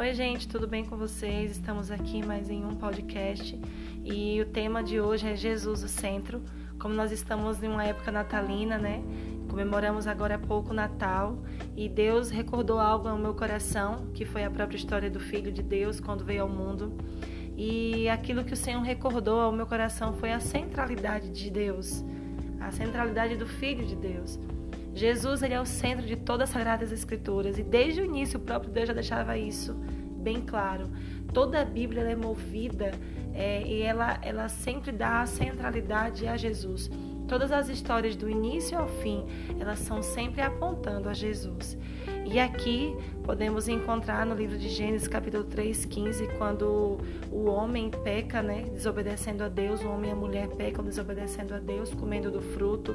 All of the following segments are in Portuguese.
Oi, gente, tudo bem com vocês? Estamos aqui mais em um podcast e o tema de hoje é Jesus, o centro. Como nós estamos em uma época natalina, né? Comemoramos agora há pouco o Natal e Deus recordou algo no meu coração, que foi a própria história do Filho de Deus quando veio ao mundo. E aquilo que o Senhor recordou ao meu coração foi a centralidade de Deus, a centralidade do Filho de Deus. Jesus ele é o centro de todas as Sagradas Escrituras e desde o início o próprio Deus já deixava isso bem claro. Toda a Bíblia é movida é, e ela, ela sempre dá a centralidade a Jesus. Todas as histórias do início ao fim, elas são sempre apontando a Jesus. E aqui podemos encontrar no livro de Gênesis, capítulo 3, 15, quando o homem peca, né, desobedecendo a Deus, o homem e a mulher pecam desobedecendo a Deus, comendo do fruto.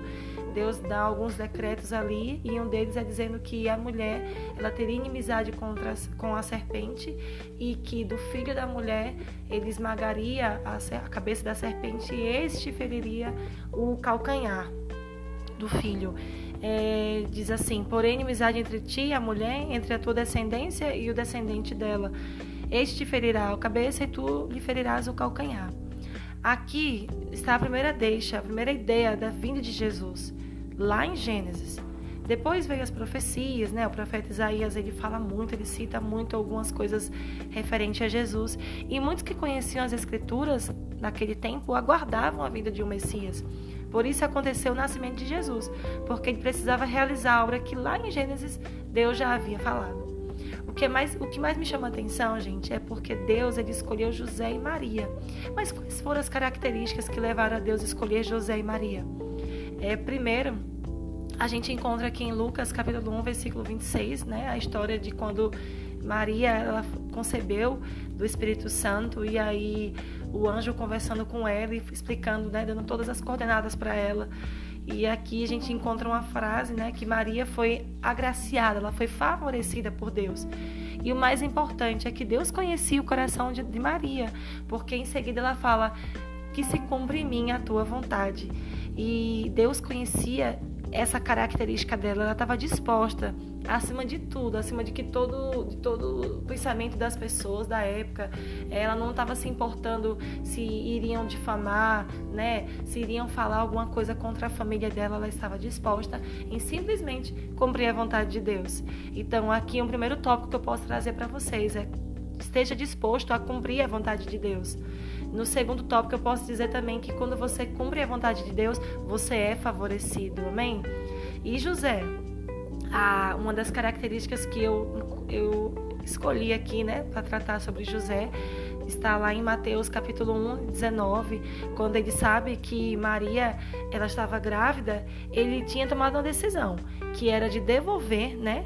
Deus dá alguns decretos ali e um deles é dizendo que a mulher ela teria inimizade contra, com a serpente e que do filho da mulher ele esmagaria a, a cabeça da serpente e este feriria o calcanhar do filho é, diz assim: porém, inimizade entre ti e a mulher, entre a tua descendência e o descendente dela. Este te ferirá a cabeça e tu lhe ferirás o calcanhar. Aqui está a primeira deixa, a primeira ideia da vinda de Jesus, lá em Gênesis. Depois veio as profecias, né? O profeta Isaías ele fala muito, ele cita muito algumas coisas referentes a Jesus. E muitos que conheciam as Escrituras naquele tempo aguardavam a vinda de um Messias. Por isso aconteceu o nascimento de Jesus, porque ele precisava realizar a obra que lá em Gênesis Deus já havia falado. O que mais, o que mais me chama a atenção, gente, é porque Deus ele escolheu José e Maria. Mas quais foram as características que levaram a Deus a escolher José e Maria? É, primeiro, a gente encontra aqui em Lucas capítulo 1, versículo 26, né, a história de quando Maria ela concebeu do Espírito Santo e aí o anjo conversando com ela e explicando, né, dando todas as coordenadas para ela. E aqui a gente encontra uma frase, né, que Maria foi agraciada, ela foi favorecida por Deus. E o mais importante é que Deus conhecia o coração de, de Maria, porque em seguida ela fala que se cumpre em mim a tua vontade. E Deus conhecia essa característica dela, ela estava disposta, acima de tudo, acima de que todo, de todo o pensamento das pessoas da época, ela não estava se importando se iriam difamar, né, se iriam falar alguma coisa contra a família dela, ela estava disposta em simplesmente cumprir a vontade de Deus. Então, aqui um primeiro tópico que eu posso trazer para vocês é esteja disposto a cumprir a vontade de Deus. No segundo tópico, eu posso dizer também que quando você cumpre a vontade de Deus, você é favorecido. Amém? E José, a, uma das características que eu, eu escolhi aqui, né, para tratar sobre José, está lá em Mateus capítulo 1, 19, quando ele sabe que Maria ela estava grávida, ele tinha tomado uma decisão, que era de devolver, né,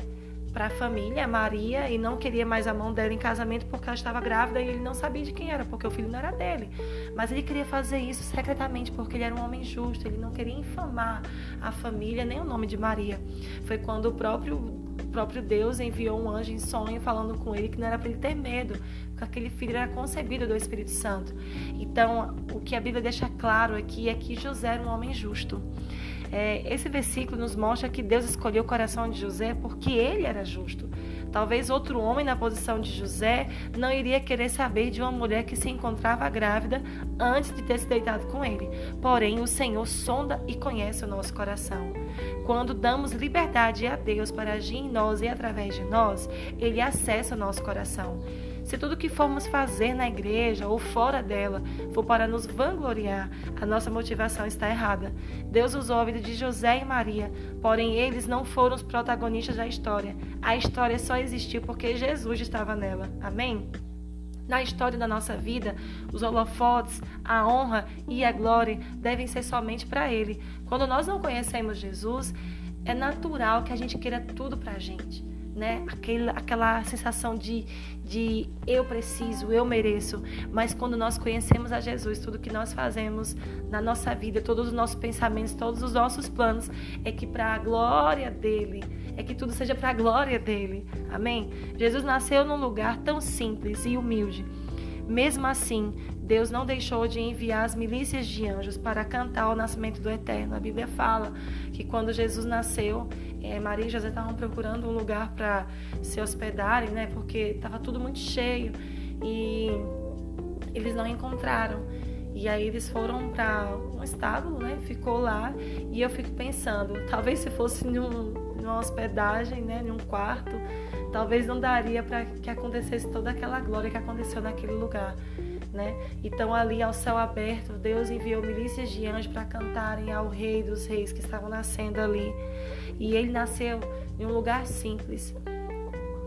para a família, Maria, e não queria mais a mão dela em casamento porque ela estava grávida e ele não sabia de quem era, porque o filho não era dele. Mas ele queria fazer isso secretamente porque ele era um homem justo, ele não queria infamar a família nem o nome de Maria. Foi quando o próprio, o próprio Deus enviou um anjo em sonho falando com ele que não era para ele ter medo, porque aquele filho era concebido do Espírito Santo. Então, o que a Bíblia deixa claro aqui é que José era um homem justo. É, esse versículo nos mostra que Deus escolheu o coração de José porque ele era justo. Talvez outro homem na posição de José não iria querer saber de uma mulher que se encontrava grávida antes de ter se deitado com ele. Porém, o Senhor sonda e conhece o nosso coração. Quando damos liberdade a Deus para agir em nós e através de nós, ele acessa o nosso coração. Se tudo que formos fazer na igreja ou fora dela for para nos vangloriar, a nossa motivação está errada. Deus usou a vida de José e Maria, porém eles não foram os protagonistas da história. A história só existiu porque Jesus estava nela. Amém? Na história da nossa vida, os holofotes, a honra e a glória devem ser somente para Ele. Quando nós não conhecemos Jesus, é natural que a gente queira tudo para a gente né? Aquela, aquela sensação de, de eu preciso, eu mereço. Mas quando nós conhecemos a Jesus, tudo que nós fazemos na nossa vida, todos os nossos pensamentos, todos os nossos planos, é que para a glória dele, é que tudo seja para a glória dele. Amém? Jesus nasceu num lugar tão simples e humilde. Mesmo assim, Deus não deixou de enviar as milícias de anjos para cantar o nascimento do Eterno. A Bíblia fala que quando Jesus nasceu, é, Maria e José estavam procurando um lugar para se hospedarem, né? Porque estava tudo muito cheio e eles não encontraram. E aí eles foram para um estábulo, né? Ficou lá e eu fico pensando, talvez se fosse num, numa hospedagem, né? Num quarto, talvez não daria para que acontecesse toda aquela glória que aconteceu naquele lugar. Né? Então ali ao céu aberto, Deus enviou milícias de anjos para cantarem ao Rei dos Reis que estavam nascendo ali. E ele nasceu em um lugar simples.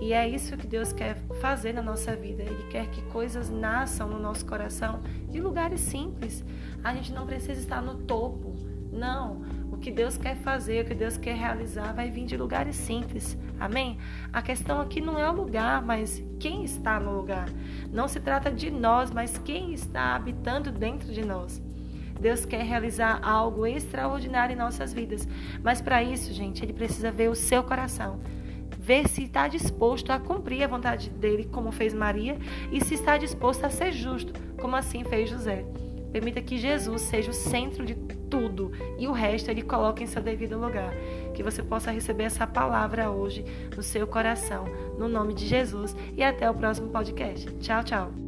E é isso que Deus quer fazer na nossa vida. Ele quer que coisas nasçam no nosso coração de lugares simples. A gente não precisa estar no topo. Não. O que Deus quer fazer, o que Deus quer realizar, vai vir de lugares simples. Amém? A questão aqui não é o lugar, mas quem está no lugar. Não se trata de nós, mas quem está habitando dentro de nós. Deus quer realizar algo extraordinário em nossas vidas. Mas para isso, gente, Ele precisa ver o seu coração. Ver se está disposto a cumprir a vontade dele, como fez Maria, e se está disposto a ser justo, como assim fez José. Permita que Jesus seja o centro de tudo e o resto ele coloca em seu devido lugar. Que você possa receber essa palavra hoje no seu coração, no nome de Jesus. E até o próximo podcast. Tchau, tchau.